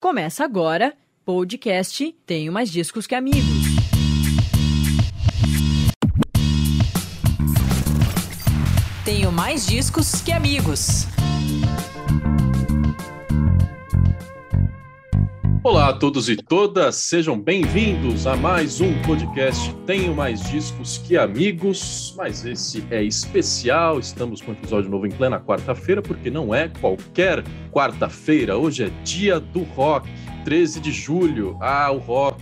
Começa agora, podcast Tenho Mais Discos Que Amigos. Tenho mais discos que amigos. Olá a todos e todas, sejam bem-vindos a mais um podcast Tenho Mais Discos Que Amigos, mas esse é especial, estamos com um episódio novo em plena quarta-feira, porque não é qualquer quarta-feira, hoje é dia do rock, 13 de julho, ah, o rock,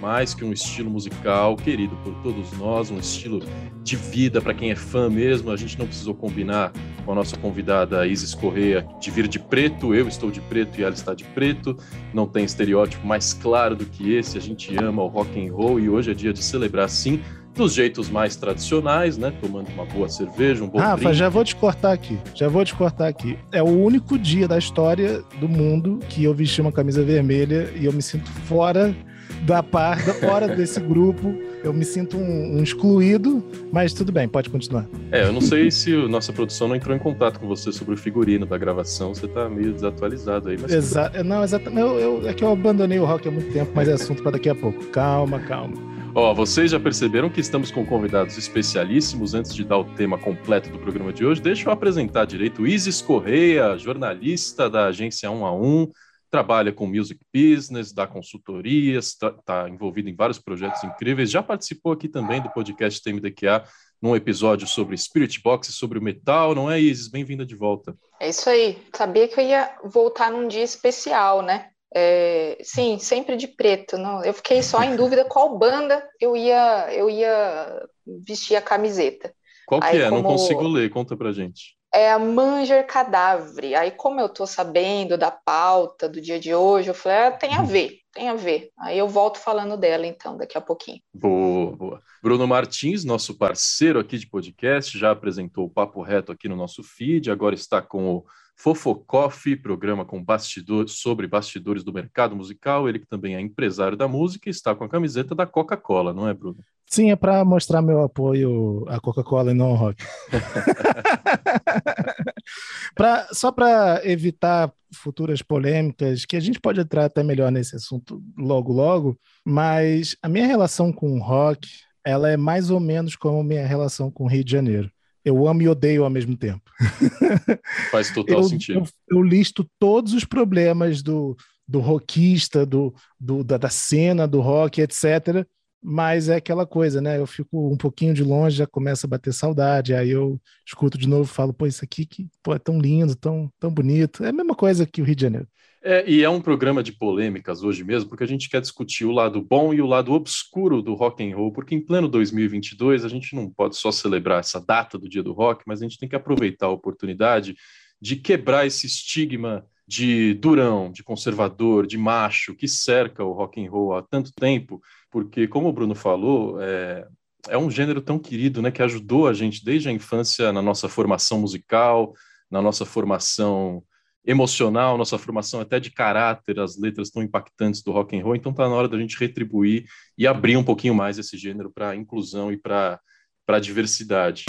mais que um estilo musical querido por todos nós, um estilo de vida para quem é fã mesmo. A gente não precisou combinar com a nossa convidada Isis Correia de vir de preto, eu estou de preto e ela está de preto. Não tem estereótipo mais claro do que esse. A gente ama o rock and roll e hoje é dia de celebrar sim dos jeitos mais tradicionais, né? Tomando uma boa cerveja, um bom Rafa, drink. já vou te cortar aqui. Já vou te cortar aqui. É o único dia da história do mundo que eu vesti uma camisa vermelha e eu me sinto fora da parte, fora desse grupo. Eu me sinto um, um, excluído, mas tudo bem, pode continuar. É, eu não sei se a nossa produção não entrou em contato com você sobre o figurino da gravação, você tá meio desatualizado aí. Mas Exa não, exatamente. Eu, eu, é que eu abandonei o rock há muito tempo, mas é assunto para daqui a pouco. Calma, calma. Ó, vocês já perceberam que estamos com convidados especialíssimos. Antes de dar o tema completo do programa de hoje, deixa eu apresentar direito Isis Correia, jornalista da agência 1 a 1, trabalha com music business, dá consultorias, está tá envolvido em vários projetos incríveis. Já participou aqui também do podcast TMDQA, num episódio sobre Spirit Box e sobre o metal, não é, Isis? Bem-vinda de volta. É isso aí. Sabia que eu ia voltar num dia especial, né? É, sim, sempre de preto. Não, eu fiquei só em dúvida qual banda eu ia eu ia vestir a camiseta. Qual que Aí, é? Como... Não consigo ler. Conta pra gente é a Manger Cadáver. Aí, como eu tô sabendo da pauta do dia de hoje, eu falei, ah, tem a uhum. ver, tem a ver. Aí eu volto falando dela, então, daqui a pouquinho. Boa, boa. Bruno Martins, nosso parceiro aqui de podcast, já apresentou o Papo Reto aqui no nosso feed, agora está com o Fofocoff, programa com bastidores sobre bastidores do mercado musical. Ele que também é empresário da música e está com a camiseta da Coca-Cola, não é, Bruno? Sim, é para mostrar meu apoio à Coca-Cola e não ao rock. pra, só para evitar futuras polêmicas, que a gente pode entrar até melhor nesse assunto logo logo, mas a minha relação com o rock, ela é mais ou menos como a minha relação com o Rio de Janeiro. Eu amo e odeio ao mesmo tempo. Faz total eu, sentido. Eu, eu, listo todos os problemas do, do rockista, do, do da, da cena do rock, etc mas é aquela coisa, né? Eu fico um pouquinho de longe, já começa a bater saudade, aí eu escuto de novo e falo, pô, isso aqui que, pô, é tão lindo, tão, tão bonito. É a mesma coisa que o Rio de Janeiro. É, e é um programa de polêmicas hoje mesmo, porque a gente quer discutir o lado bom e o lado obscuro do rock and roll, porque em pleno 2022 a gente não pode só celebrar essa data do Dia do Rock, mas a gente tem que aproveitar a oportunidade de quebrar esse estigma de durão, de conservador, de macho que cerca o rock and roll há tanto tempo porque, como o Bruno falou, é, é um gênero tão querido, né, que ajudou a gente desde a infância na nossa formação musical, na nossa formação emocional, nossa formação até de caráter, as letras tão impactantes do rock and roll. Então está na hora da gente retribuir e abrir um pouquinho mais esse gênero para inclusão e para para diversidade.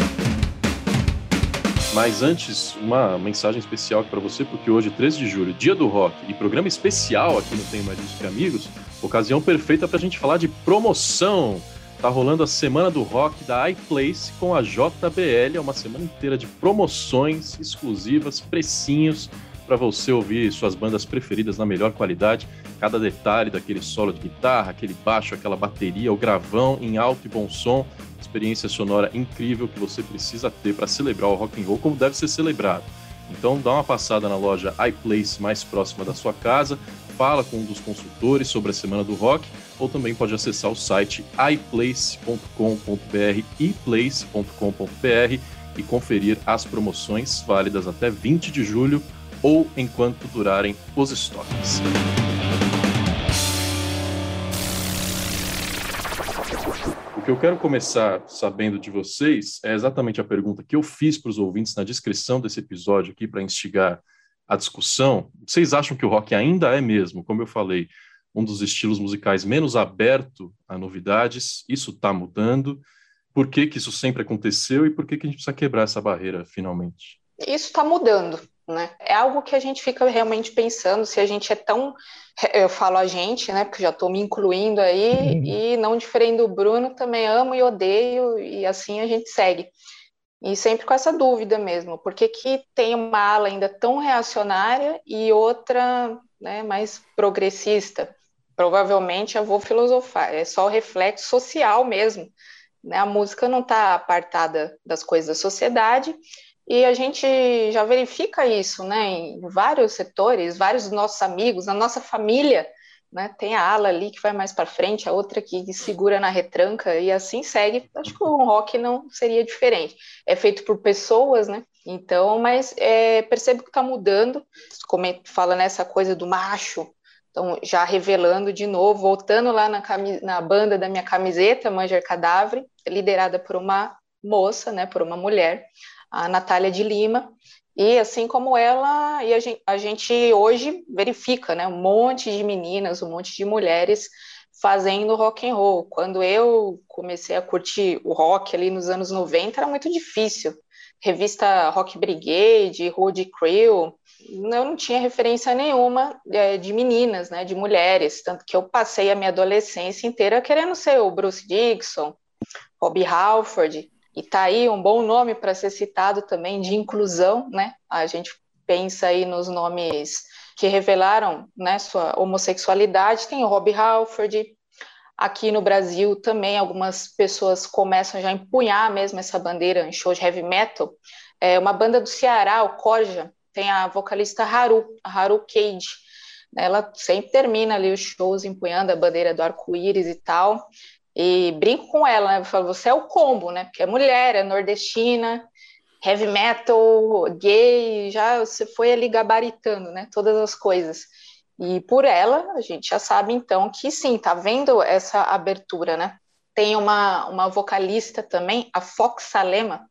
Mas antes, uma mensagem especial para você, porque hoje, 13 de julho, dia do rock, e programa especial aqui no Tem Mais Disco que Amigos, ocasião perfeita para a gente falar de promoção. Tá rolando a Semana do Rock da iPlace com a JBL, é uma semana inteira de promoções exclusivas, precinhos, para você ouvir suas bandas preferidas na melhor qualidade, cada detalhe daquele solo de guitarra, aquele baixo, aquela bateria, o gravão em alto e bom som, experiência sonora incrível que você precisa ter para celebrar o rock and roll como deve ser celebrado. Então dá uma passada na loja iPlace mais próxima da sua casa, fala com um dos consultores sobre a Semana do Rock, ou também pode acessar o site iplace.com.br, iplace.com.br e conferir as promoções válidas até 20 de julho ou enquanto durarem os estoques. que eu quero começar sabendo de vocês é exatamente a pergunta que eu fiz para os ouvintes na descrição desse episódio aqui para instigar a discussão. Vocês acham que o rock ainda é mesmo, como eu falei, um dos estilos musicais menos aberto a novidades? Isso está mudando? Por que, que isso sempre aconteceu e por que, que a gente precisa quebrar essa barreira finalmente? Isso está mudando. Né? É algo que a gente fica realmente pensando se a gente é tão. Eu falo a gente, né? Porque já estou me incluindo aí, uhum. e não diferente do Bruno, também amo e odeio, e assim a gente segue. E sempre com essa dúvida mesmo, por que, que tem uma ala ainda tão reacionária e outra né, mais progressista? Provavelmente eu vou filosofar, é só o reflexo social mesmo. Né? A música não está apartada das coisas da sociedade, e a gente já verifica isso né, em vários setores, vários dos nossos amigos, na nossa família, né, tem a ala ali que vai mais para frente, a outra que segura na retranca, e assim segue. Acho que o rock não seria diferente. É feito por pessoas, né? Então, mas é, percebo que está mudando. Como fala nessa coisa do macho, então já revelando de novo, voltando lá na, na banda da minha camiseta, Manger Cadáver, liderada por uma moça, né, por uma mulher a Natália de Lima, e assim como ela, e a gente, a gente, hoje verifica, né, um monte de meninas, um monte de mulheres fazendo rock and roll. Quando eu comecei a curtir o rock ali nos anos 90, era muito difícil. Revista Rock Brigade, Road Crew, eu não tinha referência nenhuma é, de meninas, né, de mulheres, tanto que eu passei a minha adolescência inteira querendo ser o Bruce Dixon, Robbie Halford, e tá aí um bom nome para ser citado também de inclusão, né? A gente pensa aí nos nomes que revelaram né, sua homossexualidade, tem o Rob Halford, aqui no Brasil também algumas pessoas começam já a empunhar mesmo essa bandeira em shows de heavy metal, é uma banda do Ceará, o Corja, tem a vocalista Haru, a Haru Cage, ela sempre termina ali os shows empunhando a bandeira do arco-íris e tal, e brinco com ela, né? Eu falo, você é o combo, né? Porque é mulher, é nordestina, heavy metal, gay, já você foi ali gabaritando, né? Todas as coisas. E por ela, a gente já sabe então que sim, tá vendo essa abertura, né? Tem uma, uma vocalista também, a Fox Salema,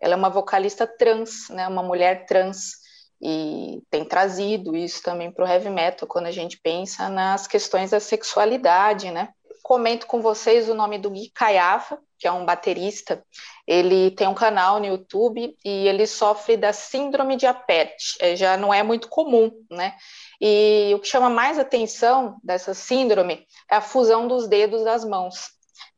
ela é uma vocalista trans, né? Uma mulher trans e tem trazido isso também para o heavy metal quando a gente pensa nas questões da sexualidade, né? Comento com vocês o nome do Gui Caiafa, que é um baterista. Ele tem um canal no YouTube e ele sofre da síndrome de Apert. É, já não é muito comum, né? E o que chama mais atenção dessa síndrome é a fusão dos dedos das mãos.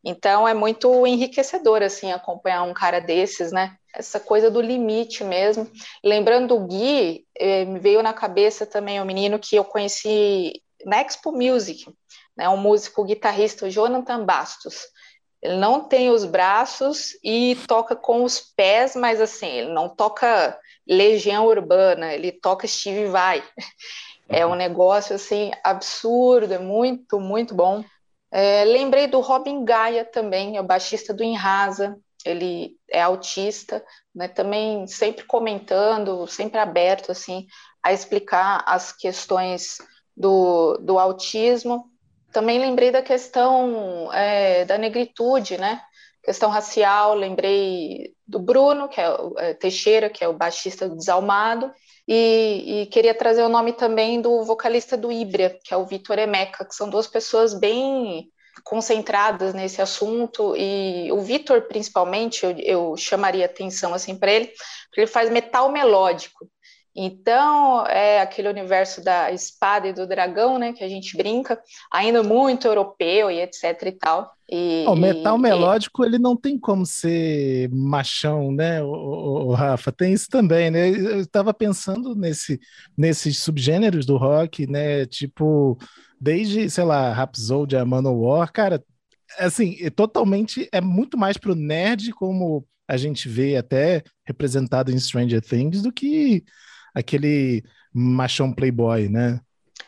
Então é muito enriquecedor assim acompanhar um cara desses, né? Essa coisa do limite mesmo. Lembrando do Gui, eh, me veio na cabeça também o um menino que eu conheci na Expo Music, né, um músico guitarrista, Jonathan Bastos. Ele não tem os braços e toca com os pés, mas assim, ele não toca Legião Urbana, ele toca Steve Vai. É um negócio assim absurdo, é muito, muito bom. É, lembrei do Robin Gaia também, é o baixista do Inrasa, ele é autista, né, também sempre comentando, sempre aberto assim a explicar as questões do, do autismo também lembrei da questão é, da negritude, né? Questão racial, lembrei do Bruno, que é o é, Teixeira, que é o baixista do Desalmado, e, e, queria trazer o nome também do vocalista do Ibria, que é o Vitor Emeca, que são duas pessoas bem concentradas nesse assunto e o Vitor principalmente eu, eu chamaria atenção assim para ele porque ele faz metal melódico então, é aquele universo da espada e do dragão, né, que a gente brinca, ainda muito europeu e etc e tal. E, o metal e, melódico, e... ele não tem como ser machão, né, o, o, o, Rafa? Tem isso também, né? Eu estava pensando nesse, nesses subgêneros do rock, né, tipo, desde, sei lá, Rhapsody, Manowar, cara, assim, é totalmente, é muito mais pro nerd, como a gente vê até representado em Stranger Things, do que aquele machão playboy, né?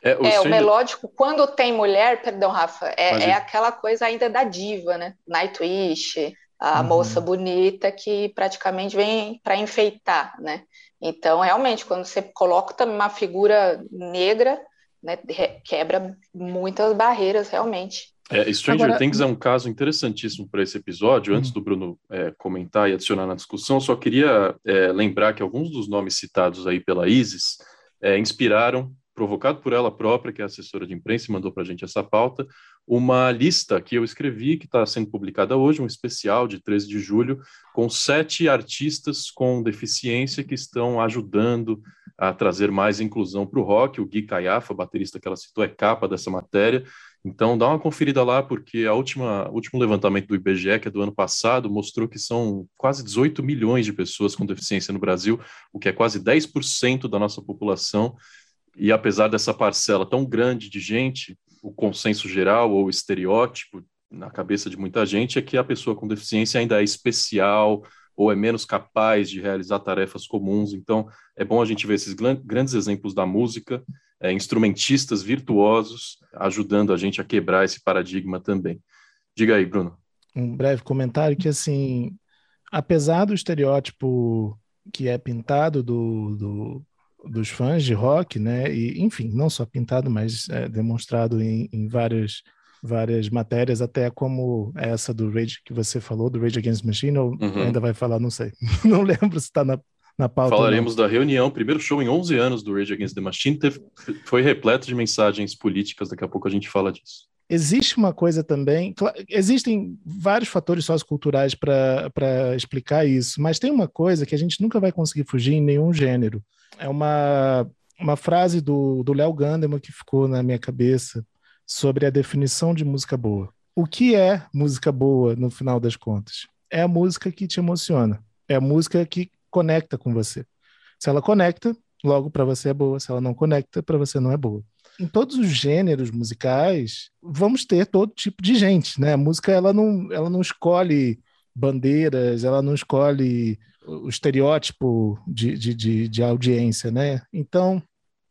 É, o, é, o melódico, quando tem mulher, perdão, Rafa, é, é aquela coisa ainda da diva, né? Nightwish, a uhum. moça bonita que praticamente vem para enfeitar, né? Então, realmente, quando você coloca também uma figura negra, né, quebra muitas barreiras, realmente. É, Stranger Agora... Things é um caso interessantíssimo para esse episódio. Antes uhum. do Bruno é, comentar e adicionar na discussão, só queria é, lembrar que alguns dos nomes citados aí pela Isis é, inspiraram, provocado por ela própria, que é assessora de imprensa e mandou para a gente essa pauta, uma lista que eu escrevi, que está sendo publicada hoje, um especial de 13 de julho, com sete artistas com deficiência que estão ajudando a trazer mais inclusão para o rock. O Gui Caiafa, baterista que ela citou, é capa dessa matéria. Então dá uma conferida lá, porque a última, último levantamento do IBGE, que é do ano passado, mostrou que são quase 18 milhões de pessoas com deficiência no Brasil, o que é quase 10% da nossa população. E apesar dessa parcela tão grande de gente, o consenso geral ou estereótipo na cabeça de muita gente é que a pessoa com deficiência ainda é especial ou é menos capaz de realizar tarefas comuns. Então, é bom a gente ver esses grandes exemplos da música, é, instrumentistas virtuosos ajudando a gente a quebrar esse paradigma também. Diga aí, Bruno. Um breve comentário que, assim, apesar do estereótipo que é pintado do, do dos fãs de rock, né? E, enfim, não só pintado, mas é, demonstrado em, em várias várias matérias, até como essa do Rage que você falou, do Rage Against the Machine, ou uhum. ainda vai falar, não sei. não lembro se está na, na pauta. Falaremos da reunião, primeiro show em 11 anos do Rage Against the Machine, teve, foi repleto de mensagens políticas, daqui a pouco a gente fala disso. Existe uma coisa também, existem vários fatores socioculturais para explicar isso, mas tem uma coisa que a gente nunca vai conseguir fugir em nenhum gênero. É uma, uma frase do Léo Gandeman que ficou na minha cabeça, sobre a definição de música boa. O que é música boa, no final das contas? É a música que te emociona. É a música que conecta com você. Se ela conecta, logo para você é boa. Se ela não conecta, para você não é boa. Em todos os gêneros musicais, vamos ter todo tipo de gente, né? A música ela não, ela não escolhe bandeiras, ela não escolhe o estereótipo de, de, de, de audiência, né? Então,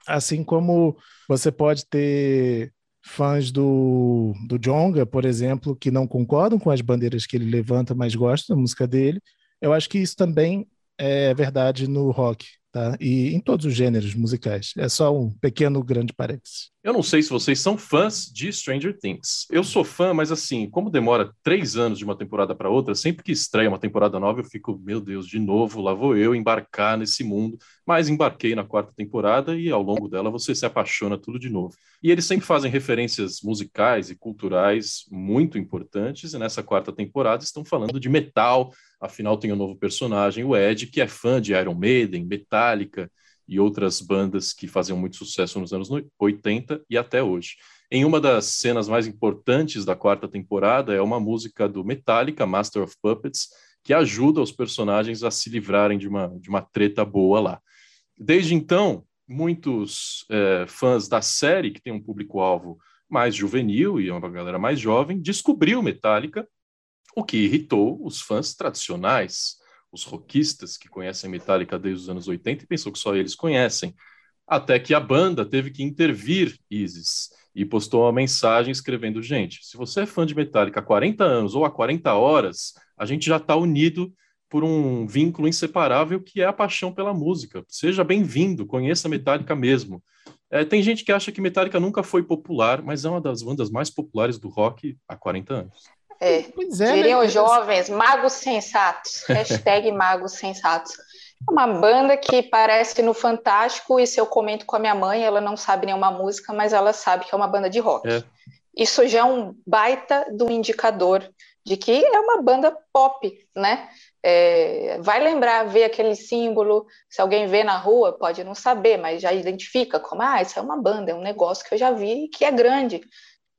assim como você pode ter fãs do, do Jonga, por exemplo, que não concordam com as bandeiras que ele levanta, mas gostam da música dele. Eu acho que isso também é verdade no rock tá? E em todos os gêneros musicais. É só um pequeno grande parênteses. Eu não sei se vocês são fãs de Stranger Things. Eu sou fã, mas assim, como demora três anos de uma temporada para outra, sempre que estreia uma temporada nova, eu fico, meu Deus, de novo, lá vou eu embarcar nesse mundo. Mas embarquei na quarta temporada e ao longo dela você se apaixona tudo de novo. E eles sempre fazem referências musicais e culturais muito importantes, e nessa quarta temporada estão falando de metal, Afinal, tem um novo personagem, o Ed, que é fã de Iron Maiden, Metallica e outras bandas que faziam muito sucesso nos anos 80 e até hoje. Em uma das cenas mais importantes da quarta temporada é uma música do Metallica, Master of Puppets, que ajuda os personagens a se livrarem de uma, de uma treta boa lá. Desde então, muitos é, fãs da série, que tem um público-alvo mais juvenil e uma galera mais jovem, descobriu Metallica o que irritou os fãs tradicionais, os rockistas que conhecem Metallica desde os anos 80 e pensou que só eles conhecem. Até que a banda teve que intervir, Isis, e postou uma mensagem escrevendo: gente, se você é fã de Metallica há 40 anos ou há 40 horas, a gente já está unido por um vínculo inseparável que é a paixão pela música. Seja bem-vindo, conheça Metallica mesmo. É, tem gente que acha que Metallica nunca foi popular, mas é uma das bandas mais populares do rock há 40 anos. É, pois é, diriam né? jovens, magos sensatos. Hashtag magos sensatos. É uma banda que parece no Fantástico, e se eu comento com a minha mãe, ela não sabe nenhuma música, mas ela sabe que é uma banda de rock. É. Isso já é um baita do indicador de que é uma banda pop, né? É, vai lembrar, ver aquele símbolo, se alguém vê na rua, pode não saber, mas já identifica como, ah, isso é uma banda, é um negócio que eu já vi que é grande.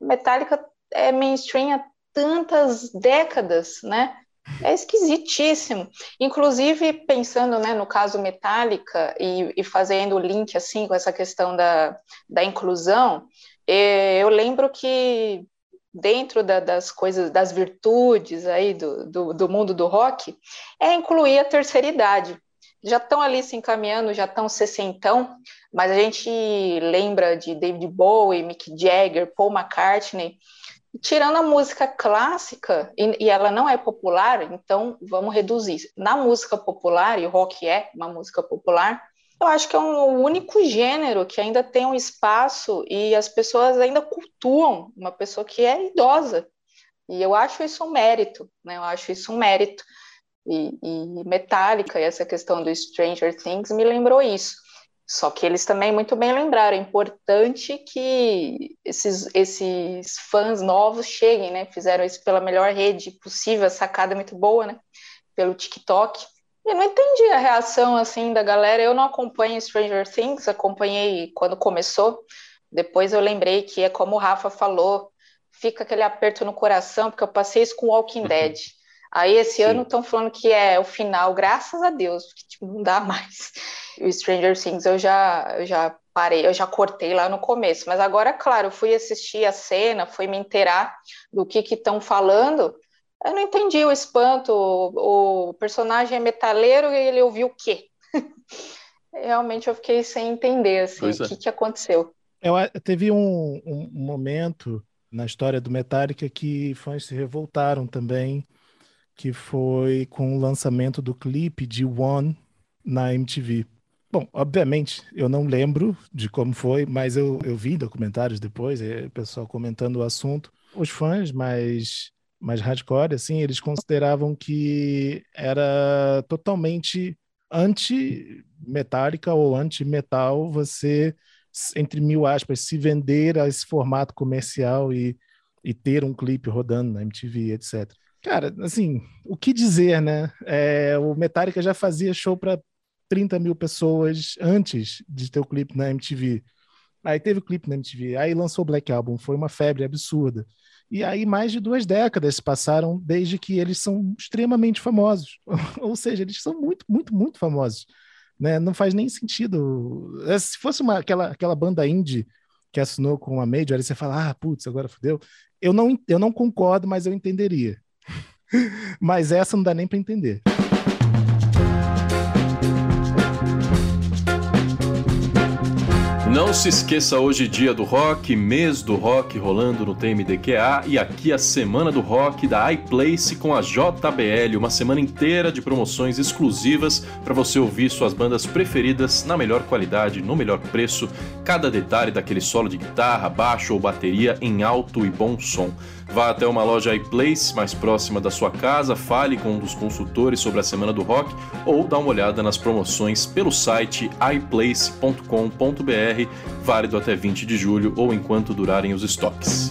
Metallica é mainstream tantas décadas, né? É esquisitíssimo. Inclusive, pensando né, no caso Metallica e, e fazendo o link assim com essa questão da, da inclusão, é, eu lembro que dentro da, das coisas, das virtudes aí do, do, do, mundo do rock, é incluir a terceira idade. Já estão ali se encaminhando, já estão sessentão, mas a gente lembra de David Bowie, Mick Jagger, Paul McCartney, tirando a música clássica, e, e, ela não é popular, então vamos reduzir. Na música popular, e o rock é uma música popular, eu acho que é um, o único gênero que ainda tem um espaço e as pessoas ainda cultuam uma pessoa que é idosa. E eu acho isso um mérito, né? Eu acho isso um mérito. E, e Metallica e essa questão do Stranger Things me lembrou isso. Só que eles também muito bem lembraram, é importante que esses, esses fãs novos cheguem, né? Fizeram isso pela melhor rede possível, a sacada é muito boa, né? Pelo TikTok. Eu não entendi a reação assim da galera. Eu não acompanho Stranger Things, acompanhei quando começou. Depois eu lembrei que é como o Rafa falou, fica aquele aperto no coração, porque eu passei isso com Walking uhum. Dead. Aí esse Sim. ano estão falando que é o final, graças a Deus, porque tipo, não dá mais. O Stranger Things eu já, eu já parei, eu já cortei lá no começo. Mas agora, claro, eu fui assistir a cena, fui me inteirar do que estão falando. Eu não entendi o espanto. O, o personagem é metaleiro e ele ouviu o quê? Realmente eu fiquei sem entender assim, o é. que, que aconteceu. Eu, teve um, um momento na história do Metallica que fãs se revoltaram também que foi com o lançamento do clipe de One na MTV. Bom, obviamente, eu não lembro de como foi, mas eu, eu vi documentários depois, é, o pessoal comentando o assunto. Os fãs mais, mais hardcore, assim, eles consideravam que era totalmente anti-metálica ou anti-metal você, entre mil aspas, se vender a esse formato comercial e, e ter um clipe rodando na MTV, etc. Cara, assim, o que dizer, né? É, o Metallica já fazia show para 30 mil pessoas antes de ter o clipe na MTV. Aí teve o clipe na MTV, aí lançou o Black Album, foi uma febre absurda. E aí mais de duas décadas passaram desde que eles são extremamente famosos. Ou seja, eles são muito, muito, muito famosos. Né? Não faz nem sentido. É, se fosse uma, aquela, aquela banda indie que assinou com a Major, aí você fala, ah, putz, agora fodeu. Eu não, eu não concordo, mas eu entenderia. Mas essa não dá nem para entender. Não se esqueça hoje dia do rock, mês do rock rolando no TMDQA e aqui a semana do rock da iPlace com a JBL, uma semana inteira de promoções exclusivas para você ouvir suas bandas preferidas na melhor qualidade, no melhor preço, cada detalhe daquele solo de guitarra, baixo ou bateria em alto e bom som. Vá até uma loja iPlace mais próxima da sua casa, fale com um dos consultores sobre a Semana do Rock ou dá uma olhada nas promoções pelo site iPlace.com.br, válido até 20 de julho ou enquanto durarem os estoques.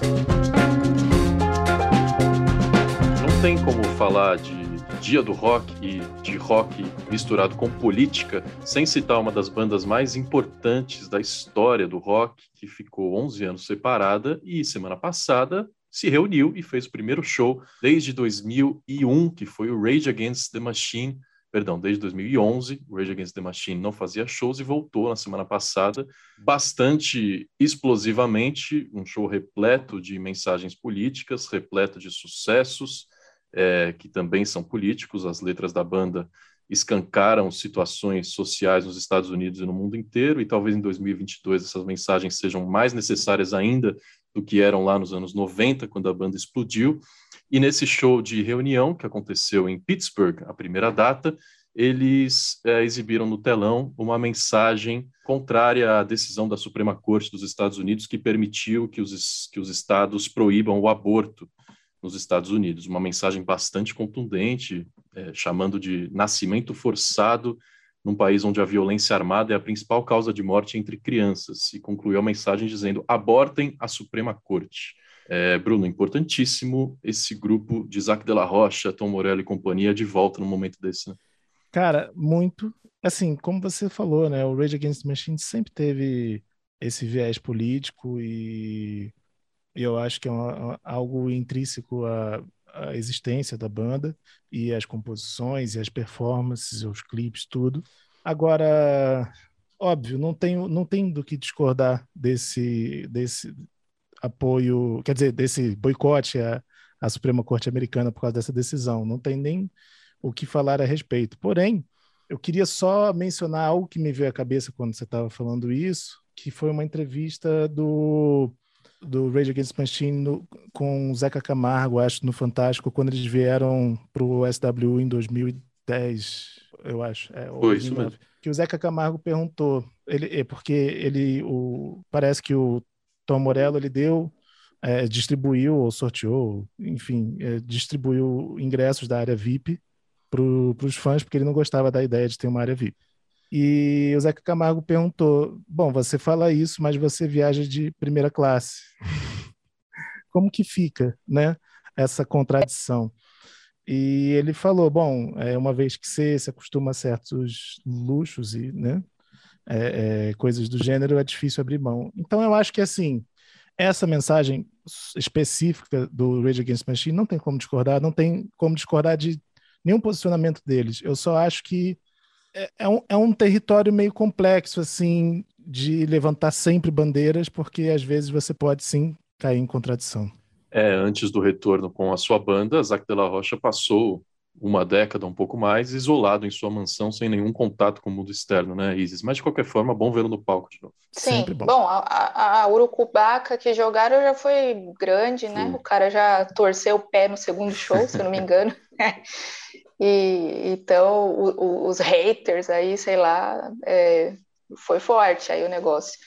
Não tem como falar de Dia do Rock e de rock misturado com política, sem citar uma das bandas mais importantes da história do rock, que ficou 11 anos separada e semana passada se reuniu e fez o primeiro show desde 2001, que foi o Rage Against the Machine. Perdão, desde 2011, o Rage Against the Machine não fazia shows e voltou na semana passada, bastante explosivamente, um show repleto de mensagens políticas, repleto de sucessos, é, que também são políticos. As letras da banda escancaram situações sociais nos Estados Unidos e no mundo inteiro, e talvez em 2022 essas mensagens sejam mais necessárias ainda do que eram lá nos anos 90, quando a banda explodiu. E nesse show de reunião, que aconteceu em Pittsburgh, a primeira data, eles é, exibiram no telão uma mensagem contrária à decisão da Suprema Corte dos Estados Unidos, que permitiu que os, que os estados proíbam o aborto nos Estados Unidos. Uma mensagem bastante contundente, é, chamando de nascimento forçado num país onde a violência armada é a principal causa de morte entre crianças, e concluiu a mensagem dizendo: abortem a Suprema Corte. É, Bruno, importantíssimo esse grupo de Isaac de la Rocha, Tom Morello e companhia de volta no momento desse, né? Cara, muito. Assim, como você falou, né? O Rage Against the Machine sempre teve esse viés político e eu acho que é uma, algo intrínseco à, à existência da banda e as composições e as performances, os clipes, tudo. Agora, óbvio, não tem, não tem do que discordar desse, desse apoio, quer dizer, desse boicote à, à Suprema Corte Americana por causa dessa decisão. Não tem nem o que falar a respeito. Porém, eu queria só mencionar algo que me veio à cabeça quando você estava falando isso, que foi uma entrevista do do Rage Against the Machine no, com o Zeca Camargo, acho, no Fantástico, quando eles vieram para o SW em 2010, eu acho. É, Foi isso mesmo. Que o Zeca Camargo perguntou, ele, é porque ele, o, parece que o Tom Morello, ele deu, é, distribuiu ou sorteou, enfim, é, distribuiu ingressos da área VIP para os fãs, porque ele não gostava da ideia de ter uma área VIP. E o Zeca Camargo perguntou: Bom, você fala isso, mas você viaja de primeira classe. Como que fica, né? Essa contradição. E ele falou, bom, é, uma vez que você se acostuma a certos luxos e né, é, é, coisas do gênero, é difícil abrir mão. Então eu acho que assim, essa mensagem específica do Rage Against Machine não tem como discordar, não tem como discordar de nenhum posicionamento deles. Eu só acho que é, é um, é um território meio complexo, assim, de levantar sempre bandeiras, porque às vezes você pode sim cair em contradição. É, antes do retorno com a sua banda, Zac de la Rocha passou uma década, um pouco mais, isolado em sua mansão, sem nenhum contato com o mundo externo, né, Isis? Mas, de qualquer forma, bom vê-lo no palco de novo. Sim, bom. bom. a, a Urucubaca que jogaram já foi grande, né? Sim. O cara já torceu o pé no segundo show, se eu não me engano. e então, o, o, os haters aí, sei lá, é, foi forte aí o negócio.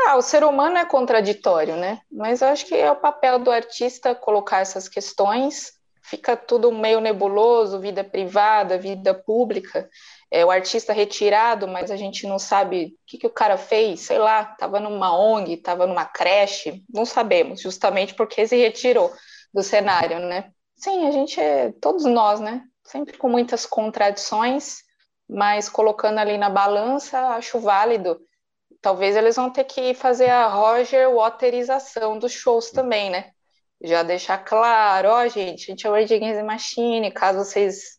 Ah, o ser humano é contraditório, né? Mas eu acho que é o papel do artista colocar essas questões fica tudo meio nebuloso, vida privada, vida pública. É, o artista retirado, mas a gente não sabe o que, que o cara fez, sei lá, estava numa ONG, estava numa creche, não sabemos, justamente porque se retirou do cenário, né? Sim, a gente é, todos nós, né? Sempre com muitas contradições, mas colocando ali na balança, acho válido. Talvez eles vão ter que fazer a Roger Waterização dos shows também, né? já deixar claro, ó, oh, gente, a gente é Rage Against the Machine, caso vocês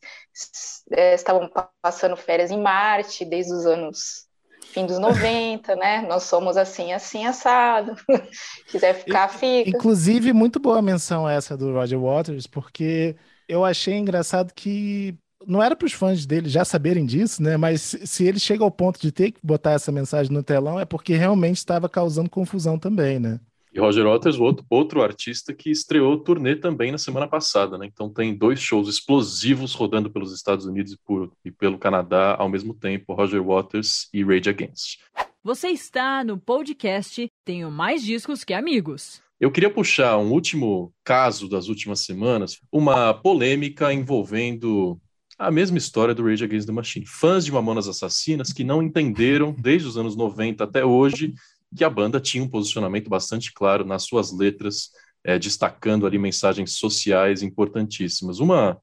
é, estavam passando férias em Marte desde os anos fim dos 90, né? Nós somos assim, assim, assado. Quiser ficar, fica. Inclusive, muito boa a menção essa do Roger Waters, porque eu achei engraçado que não era para os fãs dele já saberem disso, né? Mas se ele chega ao ponto de ter que botar essa mensagem no telão, é porque realmente estava causando confusão também, né? E Roger Waters, outro, outro artista que estreou turnê também na semana passada, né? Então tem dois shows explosivos rodando pelos Estados Unidos e, por, e pelo Canadá ao mesmo tempo, Roger Waters e Rage Against. Você está no podcast Tenho Mais Discos Que Amigos. Eu queria puxar um último caso das últimas semanas, uma polêmica envolvendo a mesma história do Rage Against the Machine. Fãs de Mamonas Assassinas que não entenderam, desde os anos 90 até hoje, que a banda tinha um posicionamento bastante claro nas suas letras, é, destacando ali mensagens sociais importantíssimas. Uma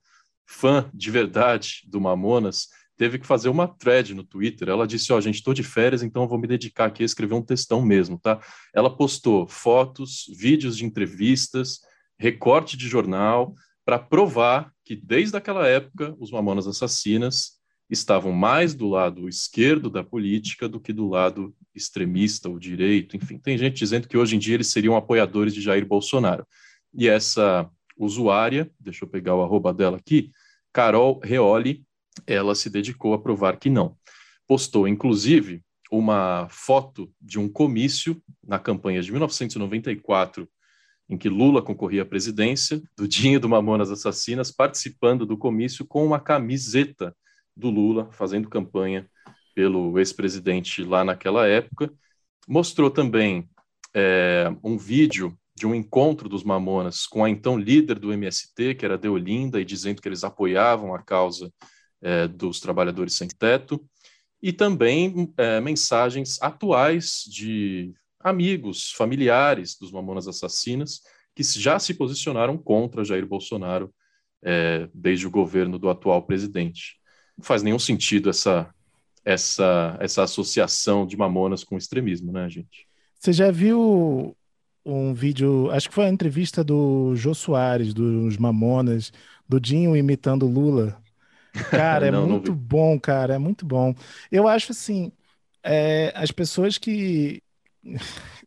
fã de verdade do Mamonas teve que fazer uma thread no Twitter. Ela disse: Ó, oh, gente, estou de férias, então eu vou me dedicar aqui a escrever um textão mesmo, tá? Ela postou fotos, vídeos de entrevistas, recorte de jornal, para provar que desde aquela época os Mamonas Assassinas estavam mais do lado esquerdo da política do que do lado extremista ou direito. Enfim, tem gente dizendo que hoje em dia eles seriam apoiadores de Jair Bolsonaro. E essa usuária, deixa eu pegar o arroba dela aqui, Carol Reoli, ela se dedicou a provar que não. Postou, inclusive, uma foto de um comício na campanha de 1994, em que Lula concorria à presidência, do Dinho do Mamonas Assassinas, participando do comício com uma camiseta do Lula, fazendo campanha pelo ex-presidente lá naquela época. Mostrou também é, um vídeo de um encontro dos Mamonas com a então líder do MST, que era Deolinda, e dizendo que eles apoiavam a causa é, dos trabalhadores sem teto, e também é, mensagens atuais de amigos, familiares dos Mamonas Assassinas, que já se posicionaram contra Jair Bolsonaro é, desde o governo do atual presidente não faz nenhum sentido essa, essa, essa associação de mamonas com extremismo, né, gente? Você já viu um vídeo, acho que foi a entrevista do Jô Soares, dos Mamonas, do Dinho imitando Lula. Cara, é não, muito não bom, cara, é muito bom. Eu acho assim, é, as pessoas que.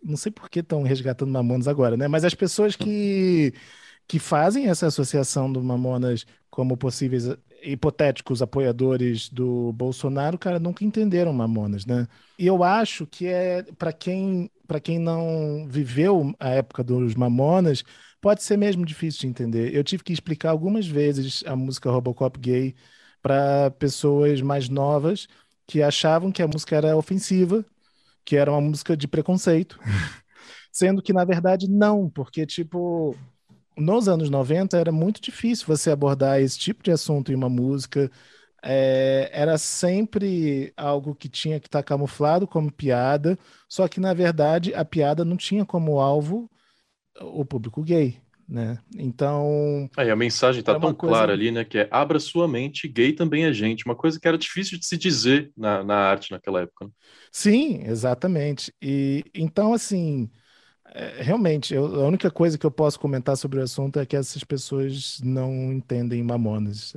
Não sei por que estão resgatando Mamonas agora, né? Mas as pessoas que, que fazem essa associação do Mamonas como possíveis hipotéticos apoiadores do Bolsonaro, cara, nunca entenderam Mamonas, né? E eu acho que é para quem para quem não viveu a época dos Mamonas, pode ser mesmo difícil de entender. Eu tive que explicar algumas vezes a música Robocop gay para pessoas mais novas que achavam que a música era ofensiva, que era uma música de preconceito, sendo que na verdade não, porque tipo nos anos 90 era muito difícil você abordar esse tipo de assunto em uma música. É, era sempre algo que tinha que estar tá camuflado como piada, só que na verdade a piada não tinha como alvo o público gay, né? Então. Aí a mensagem está tão coisa... clara ali, né? Que é abra sua mente, gay também é gente. Uma coisa que era difícil de se dizer na, na arte naquela época. Né? Sim, exatamente. E então, assim, é, realmente, eu, a única coisa que eu posso comentar sobre o assunto é que essas pessoas não entendem mamonas.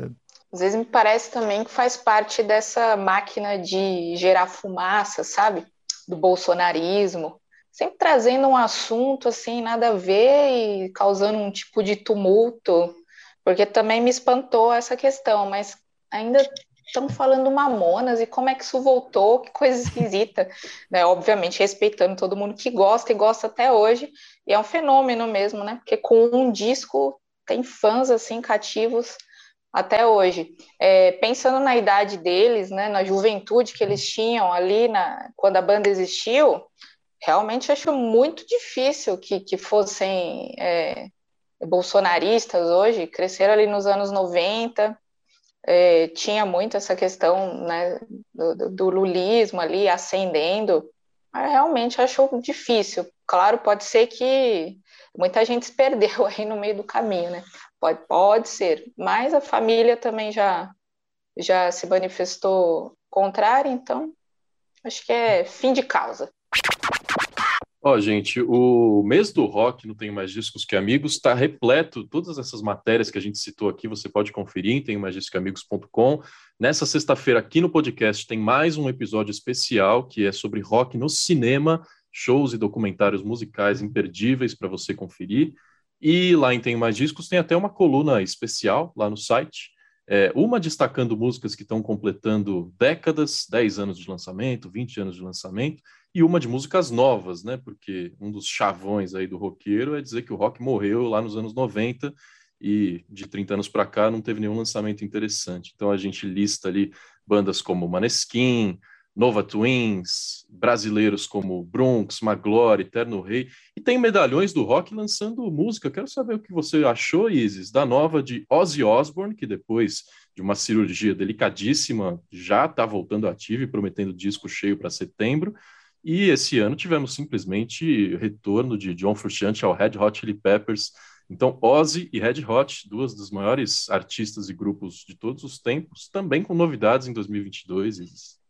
Às vezes me parece também que faz parte dessa máquina de gerar fumaça, sabe? Do bolsonarismo sempre trazendo um assunto assim, nada a ver e causando um tipo de tumulto, porque também me espantou essa questão, mas ainda estão falando mamonas e como é que isso voltou, que coisa esquisita, né? Obviamente respeitando todo mundo que gosta e gosta até hoje, e é um fenômeno mesmo, né? Porque com um disco tem fãs assim cativos até hoje. É, pensando na idade deles, né, na juventude que eles tinham ali na, quando a banda existiu, realmente acho muito difícil que, que fossem é, bolsonaristas hoje, cresceram ali nos anos 90, é, tinha muito essa questão né, do, do, lulismo ali ascendendo, mas realmente acho difícil. Claro, pode ser que muita gente se perdeu aí no meio do caminho, né? Pode, pode ser, mas a família também já, já se manifestou contrária, então acho que é fim de causa. Ó, oh, gente, o mês do rock não Tenho Mais Discos Que Amigos está repleto, todas essas matérias que a gente citou aqui, você pode conferir em tenhomaisdiscosamigos.com. Nessa sexta-feira, aqui no podcast, tem mais um episódio especial que é sobre rock no cinema, shows e documentários musicais imperdíveis para você conferir. E lá em Tenho Mais Discos tem até uma coluna especial lá no site, é, uma destacando músicas que estão completando décadas, 10 anos de lançamento, 20 anos de lançamento, e uma de músicas novas, né? Porque um dos chavões aí do roqueiro é dizer que o rock morreu lá nos anos 90 e de 30 anos para cá não teve nenhum lançamento interessante. Então a gente lista ali bandas como Maneskin, Nova Twins, brasileiros como Bronx, Maglore, Eterno Rei, e tem medalhões do rock lançando música. Quero saber o que você achou, Isis, da nova de Ozzy Osbourne, que depois de uma cirurgia delicadíssima já está voltando ativo e prometendo disco cheio para setembro. E esse ano tivemos simplesmente retorno de John Frusciante ao Red Hot Chili Peppers. Então, Ozzy e Red Hot, duas dos maiores artistas e grupos de todos os tempos, também com novidades em 2022.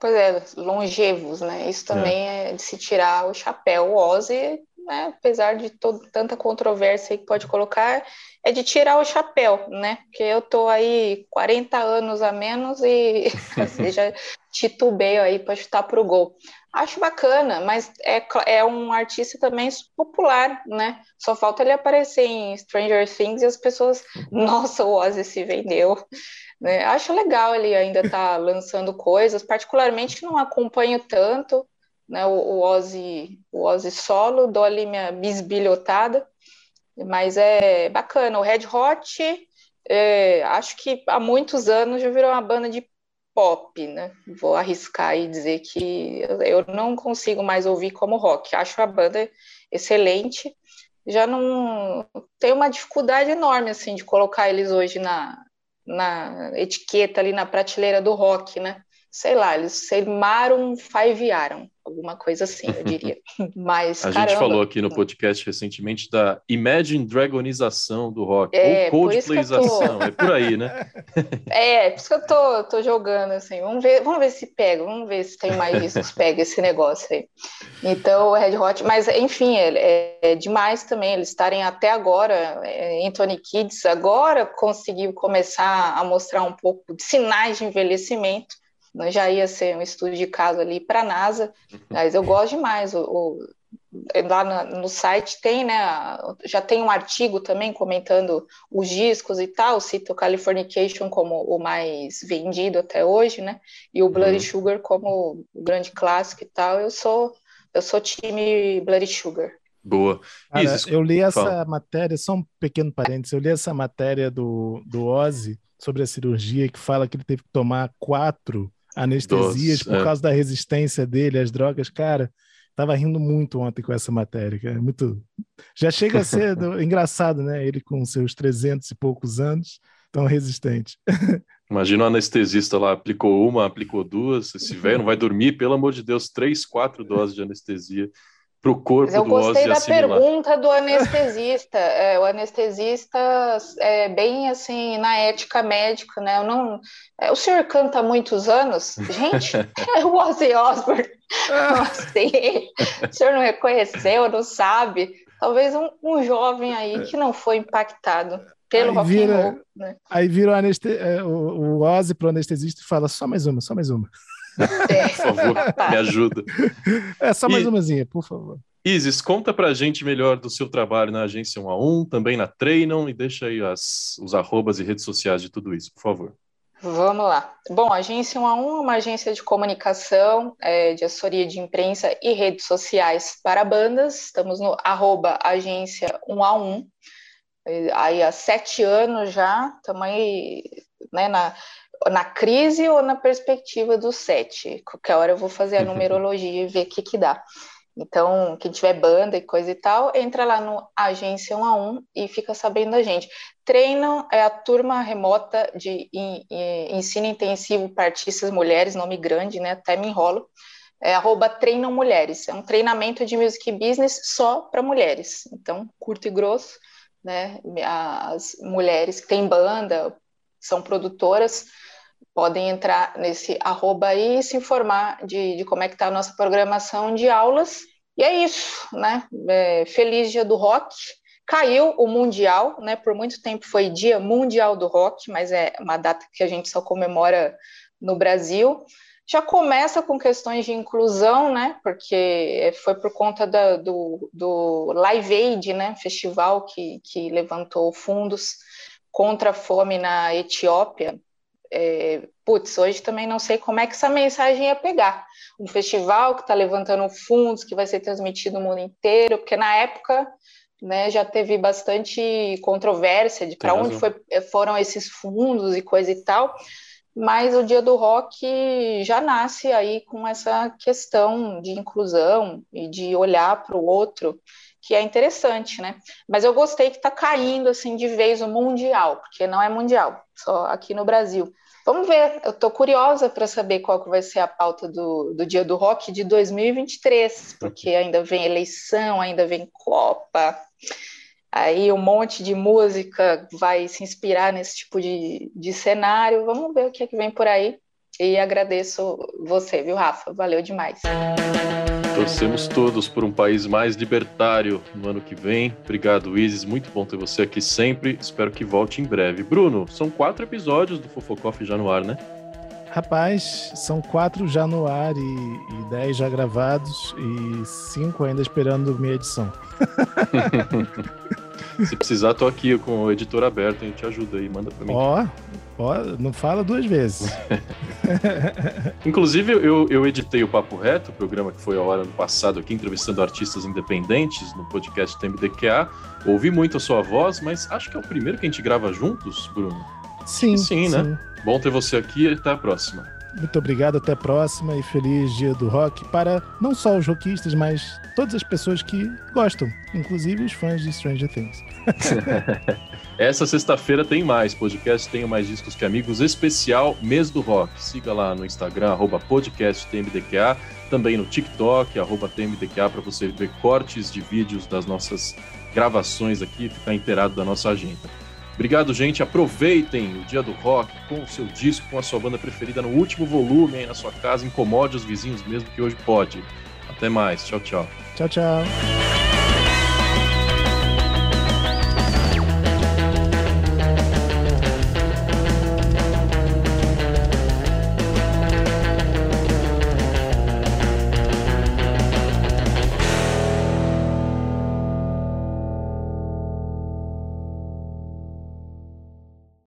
Pois é, longevos, né? Isso também é, é de se tirar o chapéu. O Ozzy né, apesar de todo, tanta controvérsia que pode colocar, é de tirar o chapéu, né? Porque eu tô aí 40 anos a menos e assim, já titubeio aí para chutar pro gol. Acho bacana, mas é, é um artista também popular, né? Só falta ele aparecer em Stranger Things e as pessoas, nossa, o Ozzy se vendeu. Né? Acho legal ele ainda tá lançando coisas, particularmente que não acompanho tanto, né, o, o, Ozzy, o Ozzy solo, dou ali minha bisbilhotada, mas é bacana. O Red Hot, é, acho que há muitos anos já virou uma banda de pop, né? Vou arriscar e dizer que eu não consigo mais ouvir como rock. Acho a banda excelente. Já não tenho uma dificuldade enorme assim de colocar eles hoje na, na etiqueta ali na prateleira do rock, né? Sei lá, eles se maram, fivearam alguma coisa assim, eu diria. Mas, A caramba, gente falou aqui no podcast recentemente da Imagine Dragonização do rock, é, ou Coldplayização, tô... é por aí, né? É, é, por isso que eu tô, tô jogando, assim, vamos ver, vamos ver se pega, vamos ver se tem mais discos pega esse negócio aí. Então, o Red Hot, mas enfim, é, é demais também eles estarem até agora, é, Anthony Kids agora conseguiu começar a mostrar um pouco de sinais de envelhecimento, já ia ser um estudo de caso ali para a NASA, uhum. mas eu gosto demais. O, o, lá no, no site tem, né? Já tem um artigo também comentando os discos e tal, cita o Californication como o mais vendido até hoje, né? E o Bloody uhum. Sugar como o grande clássico e tal. Eu sou eu sou time Bloody Sugar. Boa. Cara, Isso, eu li essa fala. matéria, só um pequeno parênteses, eu li essa matéria do, do Ozzy sobre a cirurgia que fala que ele teve que tomar quatro anestesias por é. causa da resistência dele às drogas, cara. Tava rindo muito ontem com essa matéria, cara. Muito. Já chega a ser do... engraçado, né? Ele com seus 300 e poucos anos, tão resistente. Imagina o anestesista lá, aplicou uma, aplicou duas. Esse velho não vai dormir, pelo amor de Deus, três, quatro doses de anestesia. Pro corpo eu do Ozzy gostei da assimilar. pergunta do anestesista. É, o anestesista é bem assim na ética médica, né? Eu não, é, o senhor canta há muitos anos, gente. É o Ozzy Osbourne. Assim, o senhor não reconheceu, não sabe? Talvez um, um jovem aí que não foi impactado pelo Aí rock vira- and roll. Né? Aí vira o, aneste... é, o, o Ozzy pro anestesista e fala: só mais uma, só mais uma. É, Por favor, me ajuda. É, só mais E- umazinha, por favor. Isis, conta pra gente melhor do seu trabalho na agência 1 a 1, também na Treinam, e deixa aí as, os arrobas e redes sociais de tudo isso, por favor. Vamos lá. Bom, a Agência 1 a 1 é uma agência de comunicação, é, de assessoria de imprensa e redes sociais para bandas. Estamos no arroba agência 1 a 1. É, Aí há sete anos já, estamos aí né, na, na crise ou na perspectiva do sete. Qualquer hora eu vou fazer a numerologia e ver o que, que dá. Então, quem tiver banda e coisa e tal, entra lá no Agência 1 a 1 e fica sabendo da gente. Treinam é a turma remota de en- en- ensino intensivo para artistas mulheres, nome grande, né? Até me enrolo. É arroba Treinam Mulheres. É um treinamento de music business só para mulheres. Então, curto e grosso, né? As mulheres que têm banda, são produtoras, podem entrar nesse arroba e se informar de, de como é que está a nossa programação de aulas. E é isso, né? É, feliz dia do rock. Caiu o Mundial, né? Por muito tempo foi Dia Mundial do Rock, mas é uma data que a gente só comemora no Brasil. Já começa com questões de inclusão, né? Porque foi por conta da- do, do Live Aid, né? Festival que, que levantou fundos contra a fome na Etiópia. É, putz, hoje também não sei como é que essa mensagem ia pegar. Um festival que está levantando fundos, que vai ser transmitido no mundo inteiro, porque na época né, já teve bastante controvérsia de para onde foi- foram esses fundos e coisa e tal, mas o Dia do Rock já nasce aí com essa questão de inclusão e de olhar para o outro, que é interessante, né? Mas eu gostei que está caindo assim de vez o mundial, porque não é mundial, só aqui no Brasil. Vamos ver, eu estou curiosa para saber qual que vai ser a pauta do, do Dia do Rock de 2023, porque ainda vem eleição, ainda vem Copa, aí um monte de música vai se inspirar nesse tipo de, de cenário. Vamos ver o que é que vem por aí. E agradeço você, viu, Rafa? Valeu demais. Torcemos todos por um país mais libertário no ano que vem. Obrigado, Isis. Muito bom ter você aqui sempre. Espero que volte em breve. Bruno, são quatro episódios do Fofocoff já no ar, né? Rapaz, são quatro já no ar e, e dez já gravados e cinco ainda esperando minha edição. Se precisar, tô aqui com o editor aberto, a gente ajuda aí, manda pra mim. Ó, ó, não fala duas vezes. Inclusive, eu, eu editei o Papo Reto, o programa que foi ao ar ano passado aqui, entrevistando artistas independentes no podcast TMDQA. Ouvi muito a sua voz, mas acho que é o primeiro que a gente grava juntos, Bruno. Sim, Sim, né? Bom ter você aqui e até a próxima. Muito obrigado, até a próxima e feliz dia do rock para não só os rockistas, mas todas as pessoas que gostam, inclusive os fãs de Stranger Things. Essa sexta-feira tem mais. Podcast Tenho Mais Discos Que Amigos, especial Mês do Rock. Siga lá no Instagram, arroba podcast TMDQA, também no TikTok, TMDQA, para você ver cortes de vídeos das nossas gravações aqui e ficar inteirado da nossa agenda. Obrigado, gente. Aproveitem o dia do rock com o seu disco, com a sua banda preferida no último volume aí na sua casa. Incomode os vizinhos mesmo, que hoje pode. Até mais. Tchau, tchau. Tchau, tchau.